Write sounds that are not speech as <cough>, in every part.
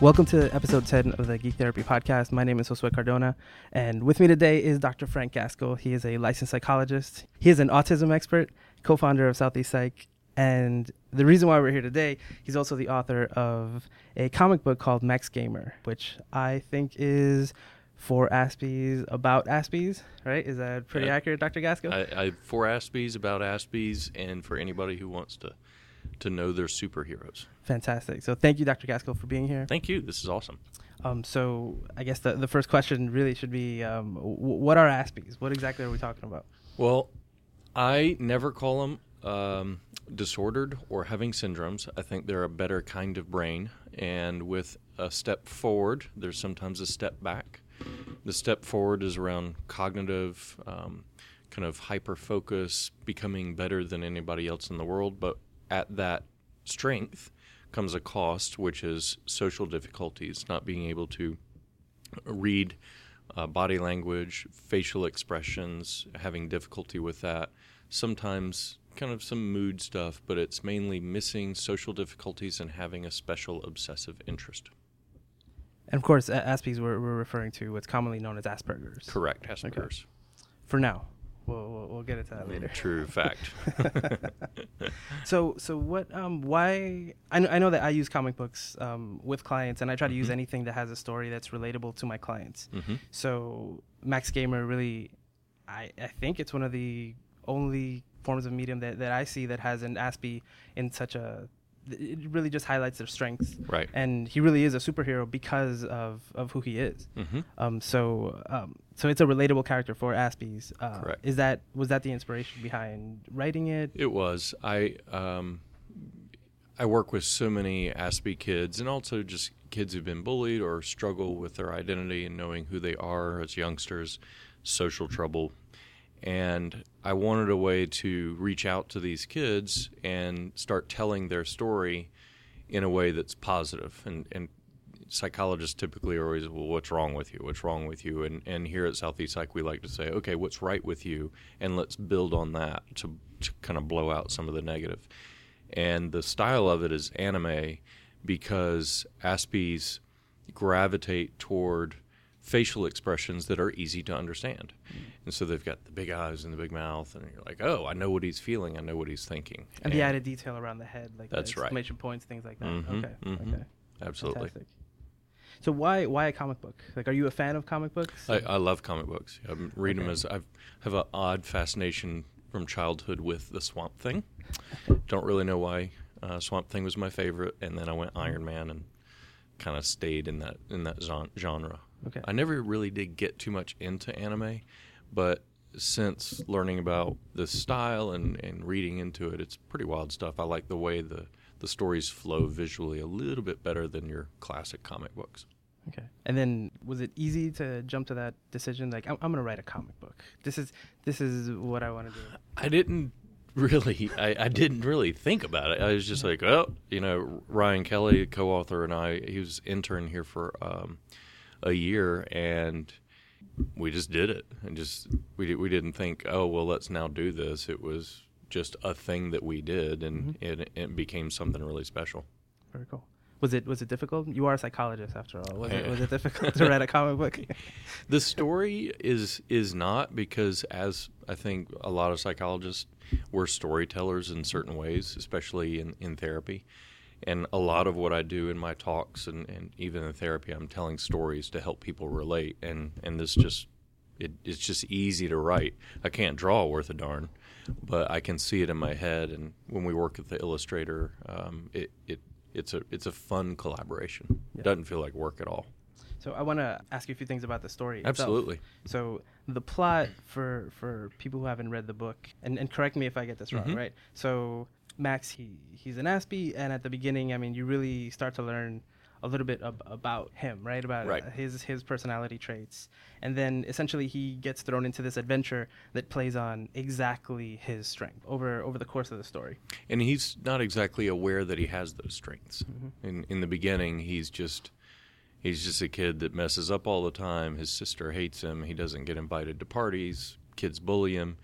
Welcome to episode 10 of the Geek Therapy Podcast. My name is Josue Cardona, and with me today is Dr. Frank Gaskill. He is a licensed psychologist, he is an autism expert, co founder of Southeast Psych. And the reason why we're here today, he's also the author of a comic book called Max Gamer, which I think is for Aspies about Aspies, right? Is that pretty Yeah. accurate, Dr. Gaskill? I, I for Aspies about Aspies and for anybody who wants to to know their superheroes. Fantastic. So thank you, Dr. Gaskill, for being here. Thank you. This is awesome. Um, so I guess the, the first question really should be, um, w- what are Aspies? What exactly are we talking about? Well, I never call them um, disordered or having syndromes. I think they're a better kind of brain, and with a step forward, there's sometimes a step back. The step forward is around cognitive, um, kind of hyper focus, becoming better than anybody else in the world. But at that strength comes a cost, which is social difficulties, not being able to read uh, body language, facial expressions, having difficulty with that. Sometimes kind of some mood stuff, but it's mainly missing social difficulties and having a special obsessive interest. And of course, Aspies we're, we're referring to what's commonly known as Asperger's. Correct, Asperger's. For now, we'll, we'll, we'll get into that later. True fact. <laughs> <laughs> So, so what? Um, why? I know, I know that I use comic books um, with clients, and I try to use Mhm. anything that has a story that's relatable to my clients. hmm So, Max Gamer really, I, I think it's one of the only forms of medium that, that I see that has an Aspie in such a. It really just highlights their strengths, Right. and he really is a superhero because of, of who he is. hmm Um, so, um, so it's a relatable character for Aspies. Uh, Correct. Is that was that the inspiration behind writing it? It was. I um, I work with so many Aspie kids and also just kids who've been bullied or struggle with their identity and knowing who they are as youngsters, social trouble. And I wanted a way to reach out to these kids and start telling their story in a way that's positive. And, and psychologists typically are always, well, what's wrong with you? What's wrong with you? And, and here at Southeast Psych, we like to say, okay, what's right with you? And let's build on that to, to kind of blow out some of the negative. And the style of it is anime because Aspies gravitate toward facial expressions that are easy to understand. And so they've got the big eyes and the big mouth, and you're like, oh, I know what he's feeling, I know what he's thinking. And the added detail around the head, like That's the right. exclamation points, things like that. Mhm, Okay, mhm. okay, Absolutely. fantastic. So why why a comic book? Like, are you a fan of comic books? I, I love comic books. I read them as I have an odd fascination from childhood with the Swamp Thing. Don't really know why uh, Swamp Thing was my favorite, and then I went Iron Man and kind of stayed in that in that zon- genre. Okay, I never really did get too much into anime, but since learning about the style and, and reading into it, it's pretty wild stuff. I like the way the, the stories flow visually a little bit better than your classic comic books. okay. And then was it easy to jump to that decision? Like, I'm, I'm gonna write a comic book. This is this is what I want to do. I didn't really, I, I didn't really think about it. I was just like, oh, you know, Ryan Kelly, co-author, and I, he was intern here for um, a year, and we just did it, and just we we didn't think, oh, well, let's now do this. It was just a thing that we did, and mm-hmm. it, it became something really special. Very cool. Was it was it difficult? You are a psychologist after all. Was it was it <laughs> difficult to write a comic book? <laughs> The story is is not because as I think a lot of psychologists we're storytellers in certain ways, especially in, in therapy. And a lot of what I do in my talks and, and even in therapy, I'm telling stories to help people relate. And, and this just it, it's just easy to write. I can't draw worth a darn, but I can see it in my head. And when we work with the illustrator, um, it, it it's a it's a fun collaboration. Yeah. It doesn't feel like work at all. So I want to ask you a few things about the story. itself. Absolutely. So the plot for for people who haven't read the book, and, and correct me if I get this wrong, Mhm. right? So Max, he he's an Aspie, and at the beginning, I mean, you really start to learn a little bit ab- about him, right? About Right. his his personality traits, and then essentially he gets thrown into this adventure that plays on exactly his strength over over the course of the story. and he's not exactly aware that he has those strengths. Mm-hmm. In in the beginning, he's just he's just a kid that messes up all the time. His sister hates him. He doesn't get invited to parties. Kids bully him,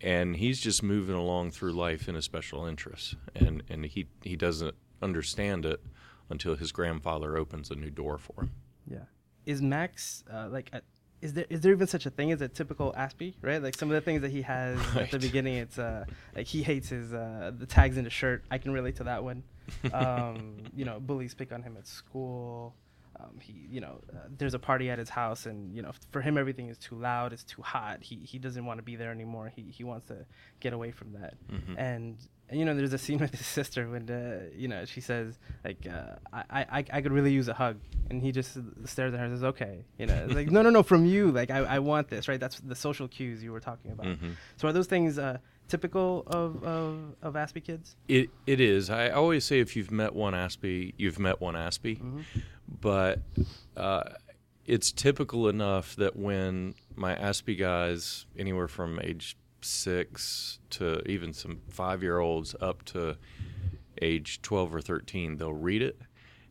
and he's just moving along through life in a special interest. And and he he doesn't understand it until his grandfather opens a new door for him. Yeah. Is Max uh, like? A, is there is there even such a thing as a typical Aspie? Right. Like some of the things that he has at the beginning. It's uh like he hates his uh the tags in his shirt. I can relate to that one. <laughs> Um, you know, bullies pick on him at school. Um, he, you know, uh, there's a party at his house, and you know, for him, everything is too loud. It's too hot. He he doesn't want to be there anymore. He he wants to get away from that. Mhm. And, you know, there's a scene <laughs> with his sister when uh, you know she says like, uh, I, I I could really use a hug, and he just stares at her and says, okay, you know, it's like no no no from you, like I, I want this, right? That's the social cues you were talking about. Mhm. So are those things uh, typical of of of Aspie kids? It it is. I always say if you've met one Aspie, you've met one Aspie. Mm-hmm. But uh, it's typical enough that when my Aspie guys, anywhere from age six to even some five year olds up to age twelve or thirteen, they'll read it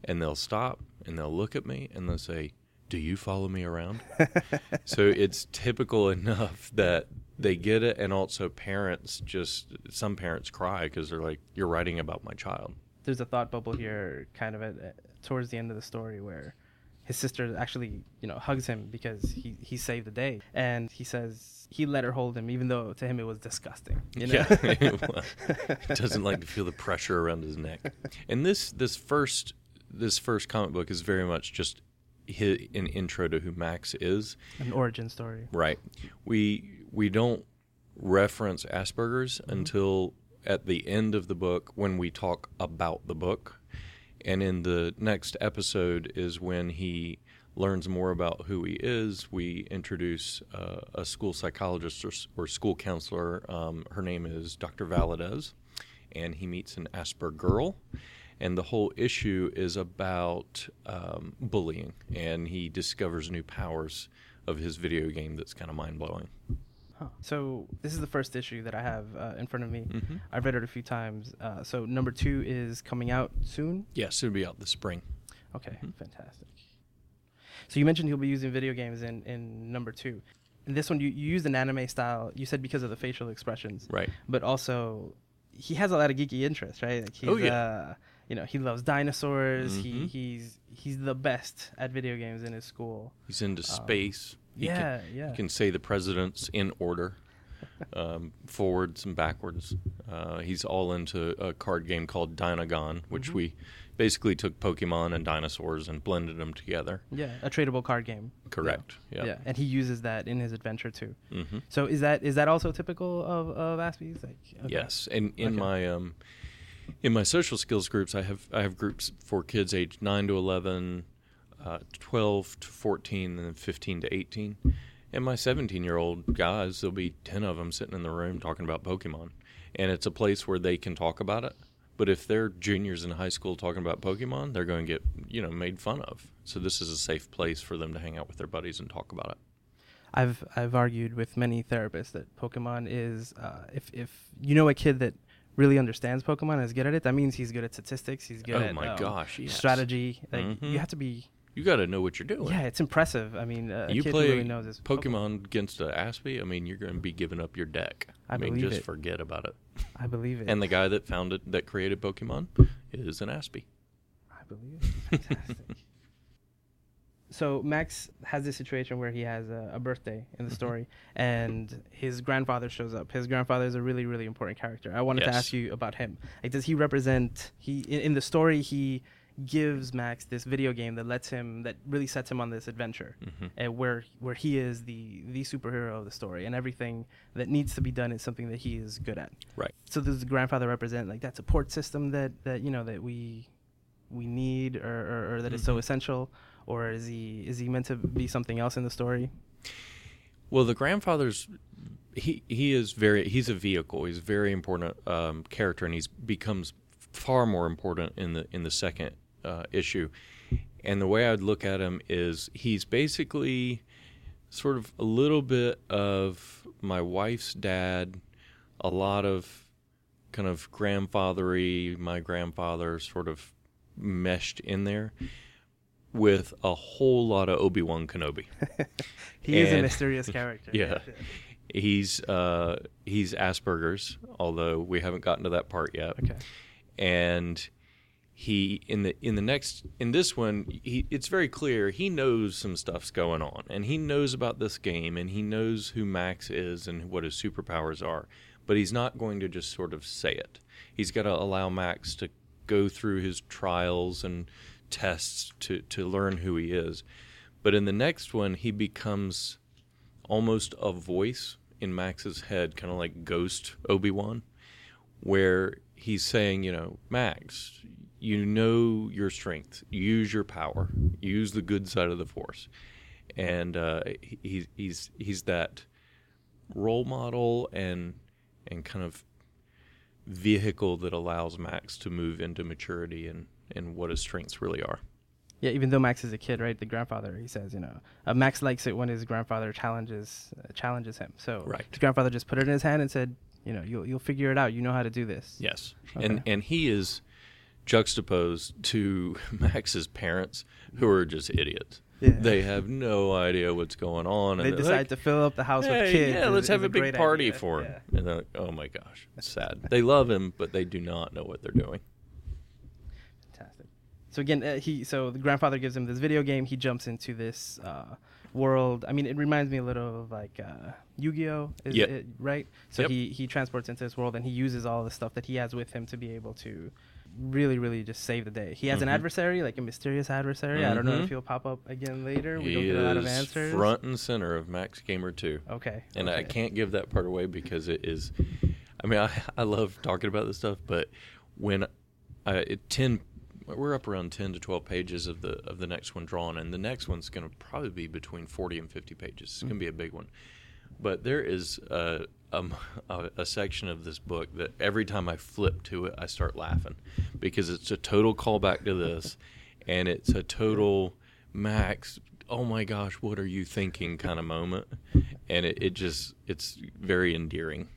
and they'll stop and they'll look at me and they'll say, "Do you follow me around?" <laughs> so it's typical enough that they get it, and also parents just some parents cry because they're like, "You're writing about my child." There's a thought bubble here, kind of at, at- towards the end of the story, where his sister actually, you know, hugs him because he he saved the day, and he says he let her hold him, even though to him it was disgusting. You know? Yeah, <laughs> well, <laughs> he doesn't like to feel the pressure around his neck. And this this first this first comic book is very much just hi an intro to who Max is. An origin story. Right. We we don't reference Asperger's mm-hmm. until at the end of the book when we talk about the book. And in the next episode is when he learns more about who he is. We introduce uh, a school psychologist or, or school counselor. Um, her name is Dr. Valadez, and he meets an Asperger girl. And the whole issue is about um, bullying, and he discovers new powers of his video game that's kind of mind blowing. Huh. So this is the first issue that I have uh, in front of me. Mhm. I've read it a few times. Uh, so number two is coming out soon. Yes, it'll be out this spring. Okay, Mhm. fantastic. So you mentioned he'll be using video games in, in number two. In this one, you, you used an anime style. You said because of the facial expressions, Right. but also he has a lot of geeky interests, right? Like he's, Oh, yeah. uh, you know, he loves dinosaurs. He Mhm. he's he's the best at video games in his school. He's into Um, space. He yeah, Can, yeah. he can say the presidents in order, um, forwards and backwards. Uh, he's all into a card game called Dynagon, which Mhm. we basically took Pokemon and dinosaurs and blended them together. yeah, a tradable card game. Correct. Yeah. Yeah. and he uses that in his adventure too. hmm So is that is that also typical of of Aspie's? Like, okay. Yes, and in Okay. my um, in my social skills groups, I have I have groups for kids aged nine to eleven, uh, twelve to fourteen, and then fifteen to eighteen. And my seventeen year old guys, there'll be ten of them sitting in the room talking about Pokemon, and it's a place where they can talk about it. But if they're juniors in high school talking about Pokemon, they're going to get you know made fun of. So this is a safe place for them to hang out with their buddies and talk about it. I've I've argued with many therapists that Pokemon is uh, if if you know a kid that really understands Pokemon and is good at it, that means he's good at statistics. He's good Oh at my um, gosh, yes. strategy. Like Mhm. you have to be. You got to know what you're doing. Yeah, it's impressive. I mean, uh, you kid play really knows his Pokemon against a Aspie, I mean, you're going to be giving up your deck. I mean, believe just it. forget about it. I believe it. And the guy that founded, that created Pokemon, is an Aspie. I believe it. Fantastic. <laughs> so Max has this situation where he has a, a birthday in the Mhm. story, and his grandfather shows up. His grandfather is a really, really important character. I wanted to ask you about him. Like, does he represent? He in, in the story he gives Max this video game that lets him that really sets him on this adventure, Mhm. and where where he is the the superhero of the story, and everything that needs to be done is something that he is good at. Right. So does the grandfather represent like that support system that that you know that we we need or, or, or that is so Mhm. essential, or is he is he meant to be something else in the story? Well, the grandfather's he he is very he's a vehicle. He's a very important um, character, and he's becomes far more important in the in the second uh, issue. And the way I'd look at him is he's basically sort of a little bit of my wife's dad, a lot of kind of grandfathery, my grandfather sort of meshed in there with a whole lot of Obi Wan Kenobi. <laughs> he is a mysterious <laughs> character. Yeah. He's uh, he's Asperger's, although we haven't gotten to that part yet. Okay. And he in the in the next in this one he it's very clear he knows some stuff's going on and he knows about this game and he knows who Max is and what his superpowers are but he's not going to just sort of say it. He's got to allow Max to go through his trials and tests to to learn who he is. But in the next one he becomes almost a voice in Max's head kind of like ghost Obi-Wan where he's saying you know Max you know your strength. Use your power. Use the good side of the force. And uh, he, he's he's that role model and and kind of vehicle that allows Max to move into maturity and and what his strengths really are. Yeah, even though Max is a kid, right? The grandfather, he says, you know, uh, Max likes it when his grandfather challenges uh, challenges him. So right. his grandfather just put it in his hand and said, you know, you'll you'll figure it out. You know how to do this. Yes, okay. and and he is juxtaposed to <laughs> Max's parents, who are just idiots. Yeah. They have no idea what's going on. They decide like, to fill up the house hey, with kids. Yeah, let's have a, a big party idea. for him. Yeah. And they're like, oh my gosh, it's sad. they love him, but they do not know what they're doing. Fantastic. So again, uh, he so the grandfather gives him this video game. He jumps into this uh, world. I mean, it reminds me a little of like uh, Yu-Gi-Oh, is yep. it, right? So yep. he he transports into this world and he uses all the stuff that he has with him to be able to really, really just save the day. He has mm-hmm. an adversary, like a mysterious adversary. Mm-hmm. I don't know if mm-hmm. he'll pop up again later. We he don't get a lot of answers. Front and center of Max Gamer 2. Okay. And okay. I can't give that part away because it is. I mean, I, I love talking about this stuff, but when I, it, 10 we're up around 10 to 12 pages of the of the next one drawn and the next one's going to probably be between 40 and 50 pages it's going to be a big one but there is a, <laughs> a, a, section of this book that every time I flip to it, I start laughing because it's a total callback to this, <laughs> and it's a total Max. Oh my gosh, what are you thinking? Kind of moment, and it, it just it's very endearing.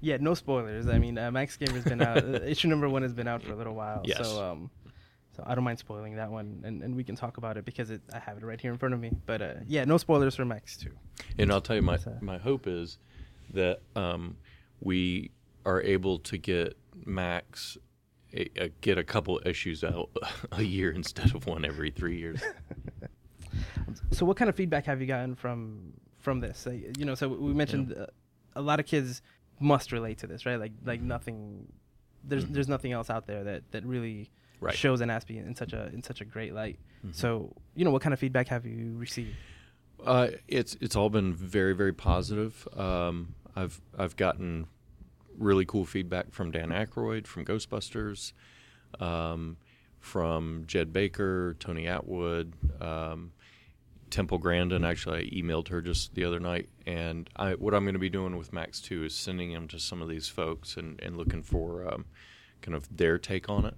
Yeah, no spoilers. I mean, uh, Max Gamer's been out. Uh, issue number one has been out for a little while. Yes. So, um, so I don't mind spoiling that one, and, and we can talk about it because it, I have it right here in front of me. But uh, yeah, no spoilers for Max too. And I'll tell you, my my hope is that um, we are able to get Max a, a, get a couple issues out <laughs> a year instead of one every three years. <laughs> so, what kind of feedback have you gotten from from this? Uh, you know, so we mentioned yeah. uh, a lot of kids must relate to this, right? Like, like nothing. There's mm-hmm. there's nothing else out there that that really right. shows an Aspie in such a in such a great light. Mm-hmm. So, you know, what kind of feedback have you received? Uh, it's it's all been very very positive. Um, I've I've gotten really cool feedback from Dan Aykroyd from Ghostbusters, um, from Jed Baker, Tony Attwood, um, Temple Grandin. Actually, I emailed her just the other night, and I, what I'm going to be doing with Max too is sending him to some of these folks and, and looking for um, kind of their take on it.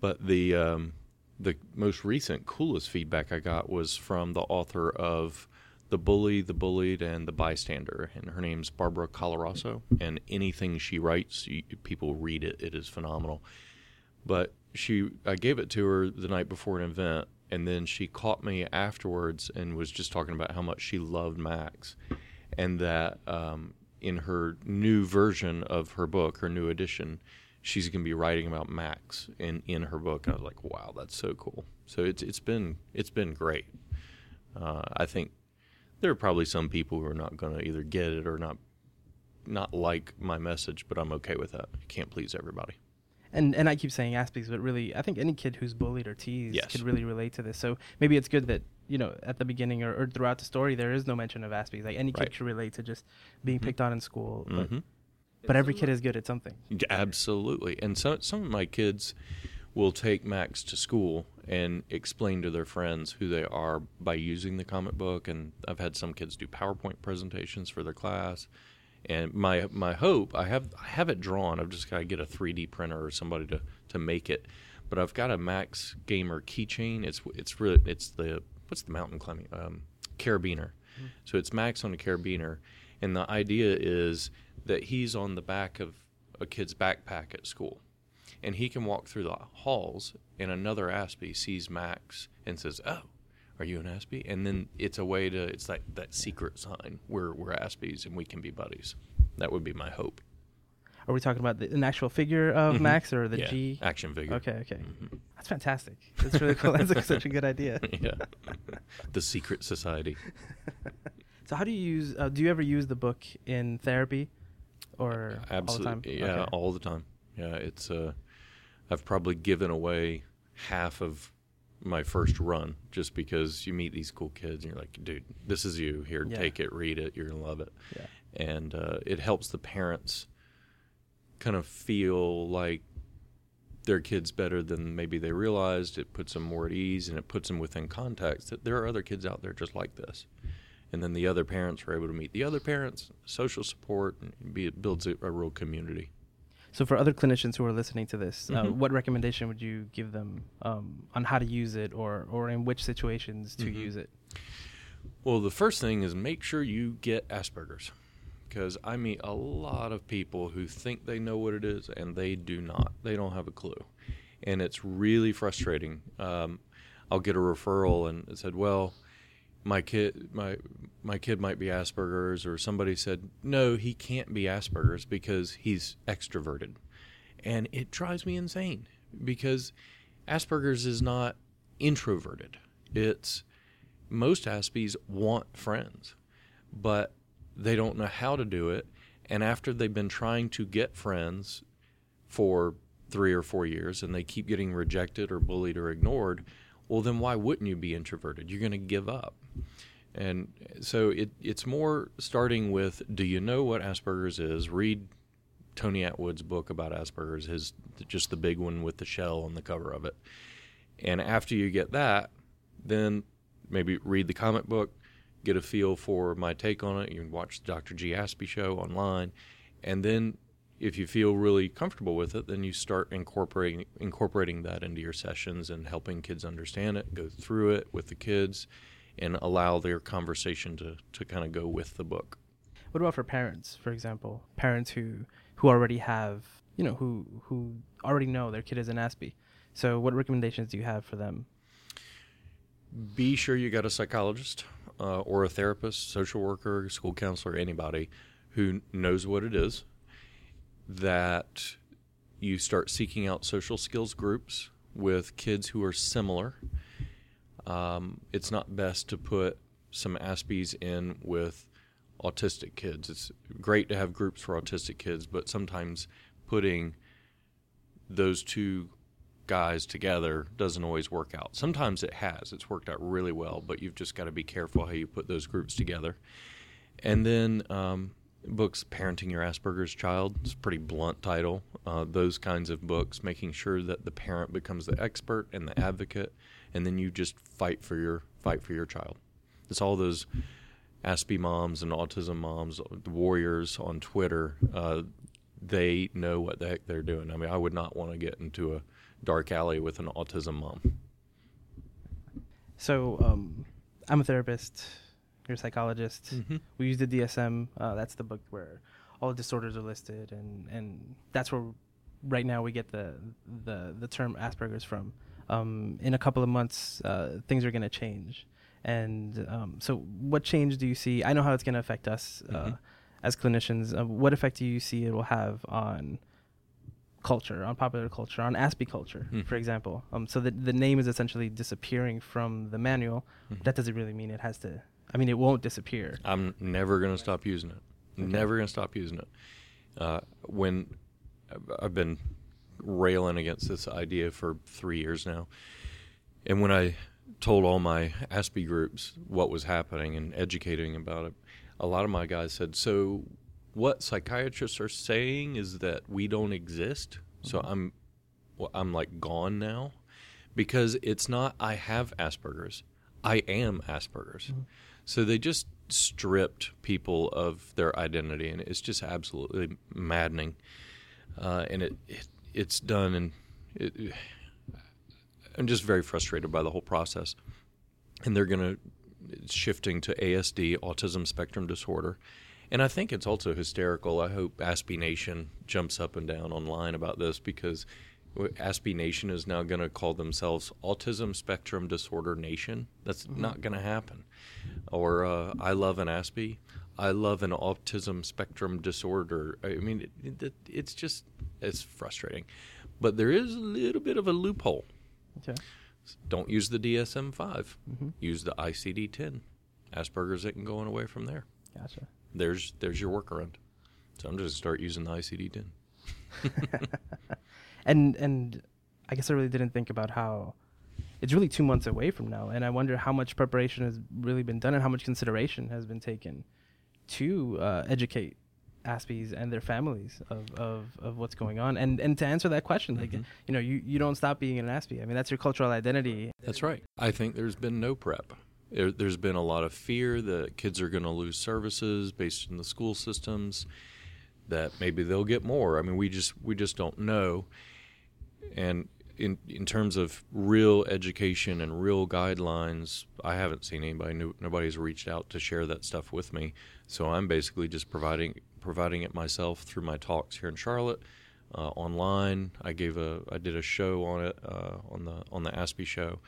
But the um, the most recent coolest feedback I got was from the author of the bully, the bullied, and the bystander. And her name's Barbara Coloroso. And anything she writes, people read it. It is phenomenal. But she, I gave it to her the night before an event, and then she caught me afterwards and was just talking about how much she loved Max, and that um, in her new version of her book, her new edition, she's going to be writing about Max in in her book. And I was like, wow, that's so cool. So it's it's been it's been great. Uh, I think there are probably some people who are not going to either get it or not not like my message, but I'm okay with that. You can't please everybody. And and I keep saying Aspies, but really, I think any kid who's bullied or teased yes. could really relate to this. So maybe it's good that you know at the beginning or, or throughout the story there is no mention of Aspies. Like any kid right. could relate to just being mm-hmm. picked on in school. Mm-hmm. But, but every kid is good at something. Absolutely, and so some of my kids will take Max to school and explain to their friends who they are by using the comic book. And I've had some kids do PowerPoint presentations for their class. And my my hope, I have I have it drawn. I've just got to get a 3D printer or somebody to, to make it. But I've got a Max Gamer keychain. It's it's really it's the what's the mountain climbing um, carabiner. Mm-hmm. So it's Max on a carabiner, and the idea is that he's on the back of a kid's backpack at school and he can walk through the halls and another Aspie sees Max and says, "Oh, are you an Aspie?" And then it's a way to it's like that secret sign we're we're Aspies and we can be buddies. That would be my hope. are we talking about the, an actual figure of Mhm. Max or the yeah, G? action figure. Okay, okay, Mhm. that's fantastic. That's really cool. That's like such a good idea. <laughs> yeah, the secret society. <laughs> So, how do you use? Uh, do you ever use the book in therapy, or Absolutely, all the time? yeah, Okay. all the time. Yeah, it's. Uh, I've probably given away half of my first run just because you meet these cool kids and you're like, dude, this is you. Here, Yeah. take it, read it. You're gonna love it. Yeah. and uh, it helps the parents kind of feel like their kids better than maybe they realized. It puts them more at ease, and it puts them within context that there are other kids out there just like this. And then the other parents are able to meet the other parents, social support, and be, it builds a, a real community. So, for other clinicians who are listening to this, uh, Mhm. what recommendation would you give them um, on how to use it, or or in which situations to Mhm. use it? Well, the first thing is make sure you get Asperger's because I meet a lot of people who think they know what it is and they do not. They don't have a clue. And it's really frustrating. Um, I'll get a referral and it said, "Well, my kid my my kid might be Asperger's," or somebody said, "No, he can't be Asperger's because he's extroverted." And it drives me insane because Asperger's is not introverted. It's most Aspies want friends, but they don't know how to do it. And after they've been trying to get friends for three or four years and they keep getting rejected or bullied or ignored, well, then why wouldn't you be introverted? You're going to give up. And so it, it's more starting with do you know what Asperger's is? Read Tony Attwood's book about Asperger's, his just the big one with the shell on the cover of it. And after you get that, then maybe read the comic book, get a feel for my take on it. You can watch the Dr. G. Aspie show online, and then if you feel really comfortable with it, then you start incorporating incorporating that into your sessions and helping kids understand it, go through it with the kids, and allow their conversation to to kind of go with the book. What about for parents, for example, parents who who already have, you know, who who already know their kid is an Aspie? So, what recommendations do you have for them? be sure you got a psychologist uh, or a therapist, social worker, school counselor, anybody who knows what it is. That you start seeking out social skills groups with kids who are similar. Um, it's not best to put some Aspies in with autistic kids. It's great to have groups for autistic kids, but sometimes putting those two guys together doesn't always work out. Sometimes it has. It's worked out really well, but you've just got to be careful how you put those groups together. And then um, books, Parenting Your Asperger's Child. It's a pretty blunt title. Uh, those kinds of books, making sure that the parent becomes the expert and the advocate, and then you just fight for your fight for your child. It's all those Aspie moms and autism moms, the warriors on Twitter. Uh, they know what the heck they're doing. I mean, I would not want to get into a dark alley with an autism mom. So, um, I'm a therapist. You're a psychologist. Mhm. We use the DSM. Uh, that's the book where all the disorders are listed, and and that's where right now we get the the the term Asperger's from. Um, in a couple of months, uh, things are going to change, and um, so what change do you see? I know how it's going to affect us uh, Mhm. as clinicians. Uh, what effect do you see it will have on culture, on popular culture, on Aspie culture, Mhm. for example? Um, so the the name is essentially disappearing from the manual. Mhm. That doesn't really mean it has to. I mean, it won't disappear. I'm never going to stop using it. Okay. Never going to stop using it. Uh, when I've been railing against this idea for three years now, and when I told all my Aspie groups what was happening and educating about it, a lot of my guys said, "So, what psychiatrists are saying is that we don't exist." So Mhm. I'm, well, I'm like gone now, because it's not. I have Asperger's. I am Asperger's. Mhm. So they just stripped people of their identity, and it's just absolutely maddening. Uh, and it, it it's done, and it, I'm just very frustrated by the whole process. And they're going to it's shifting to ASD, autism spectrum disorder. And I think it's also hysterical. I hope Aspie Nation jumps up and down online about this because Aspie Nation is now going to call themselves Autism Spectrum Disorder Nation. That's Mhm. not going to happen. Or uh, I love an Aspie. I love an autism spectrum disorder. I mean, it, it, it's just it's frustrating, but there is a little bit of a loophole. Okay. Don't use the DSM 5 Mhm. Use the ICD ten. Asperger's it can go on away from there. Gotcha. There's there's your workaround. So I'm just gonna start using the ICD ten. <laughs> and and I guess I really didn't think about how it's really two months away from now, and I wonder how much preparation has really been done and how much consideration has been taken to uh, educate Aspies and their families of, of, of what's going on, and and to answer that question, like Mhm. you know, you, you don't stop being an Aspie. I mean, that's your cultural identity. That's right. I think there's been no prep. There, there's been a lot of fear that kids are going to lose services based in the school systems. That maybe they'll get more. I mean, we just we just don't know. And in in terms of real education and real guidelines, I haven't seen anybody. Nobody's reached out to share that stuff with me. So I'm basically just providing providing it myself through my talks here in Charlotte, uh, online. I gave a I did a show on it uh, on the on the Aspie show.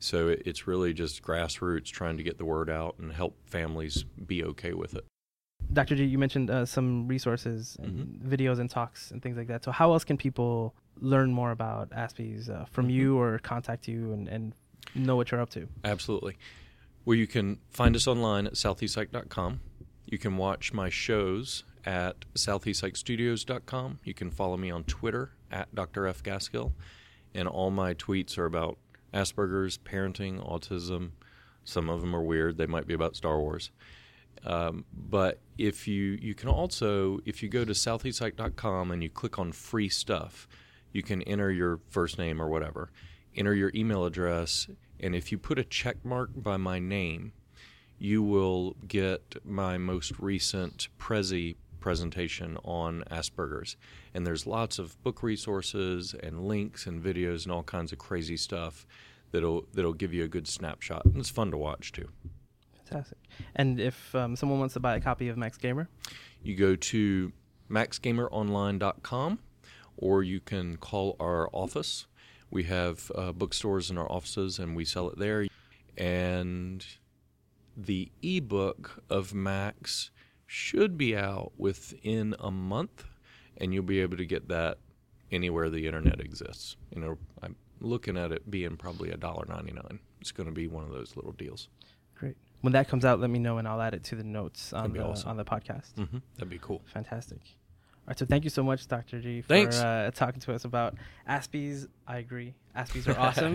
So it, it's really just grassroots trying to get the word out and help families be okay with it. Dr. G, you mentioned uh, some resources and videos and talks and things like that. So how else can people learn more about Aspies uh, from Mhm. you or contact you and, and know what you're up to? Absolutely. Well, you can find us online at southeastpsych.com. You can watch my shows at southeastpsychstudios.com. You can follow me on Twitter at Dr. F. Gaskill. And all my tweets are about Asperger's, parenting, autism. Some of them are weird. They might be about Star Wars. Um, but if you you can also if you go to southeastpsych.com and you click on free stuff, you can enter your first name or whatever, enter your email address, and if you put a check mark by my name, you will get my most recent Prezi presentation on Asperger's. And there's lots of book resources and links and videos and all kinds of crazy stuff that'll that'll give you a good snapshot. And it's fun to watch too. Fantastic. And if um, someone wants to buy a copy of Max Gamer, You go to maxgameronline.com or you can call our office. We have uh, bookstores in our offices and we sell it there. And the ebook of Max should be out within a month, and you'll be able to get that anywhere the internet exists. You know, I'm looking at it being probably a dollar ninety nine. It's going to be one of those little deals. great. When that comes out, let me know and I'll add it to the notes on the awesome. on the podcast. hmm That'd be cool. Fantastic. All right, so thank you so much, Dr. G, for uh, talking to us about Aspies. I agree. Aspies are awesome.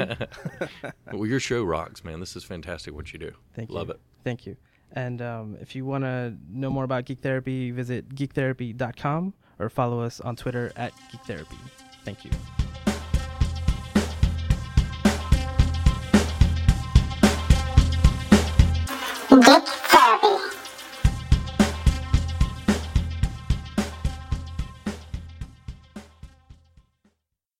<laughs> well, your show rocks, man. This is fantastic what you do. Thank you. Love it. Thank you. And um, if you want to know more about Geek Therapy, visit geektherapy.com or follow us on Twitter at Geek Therapy. Thank you.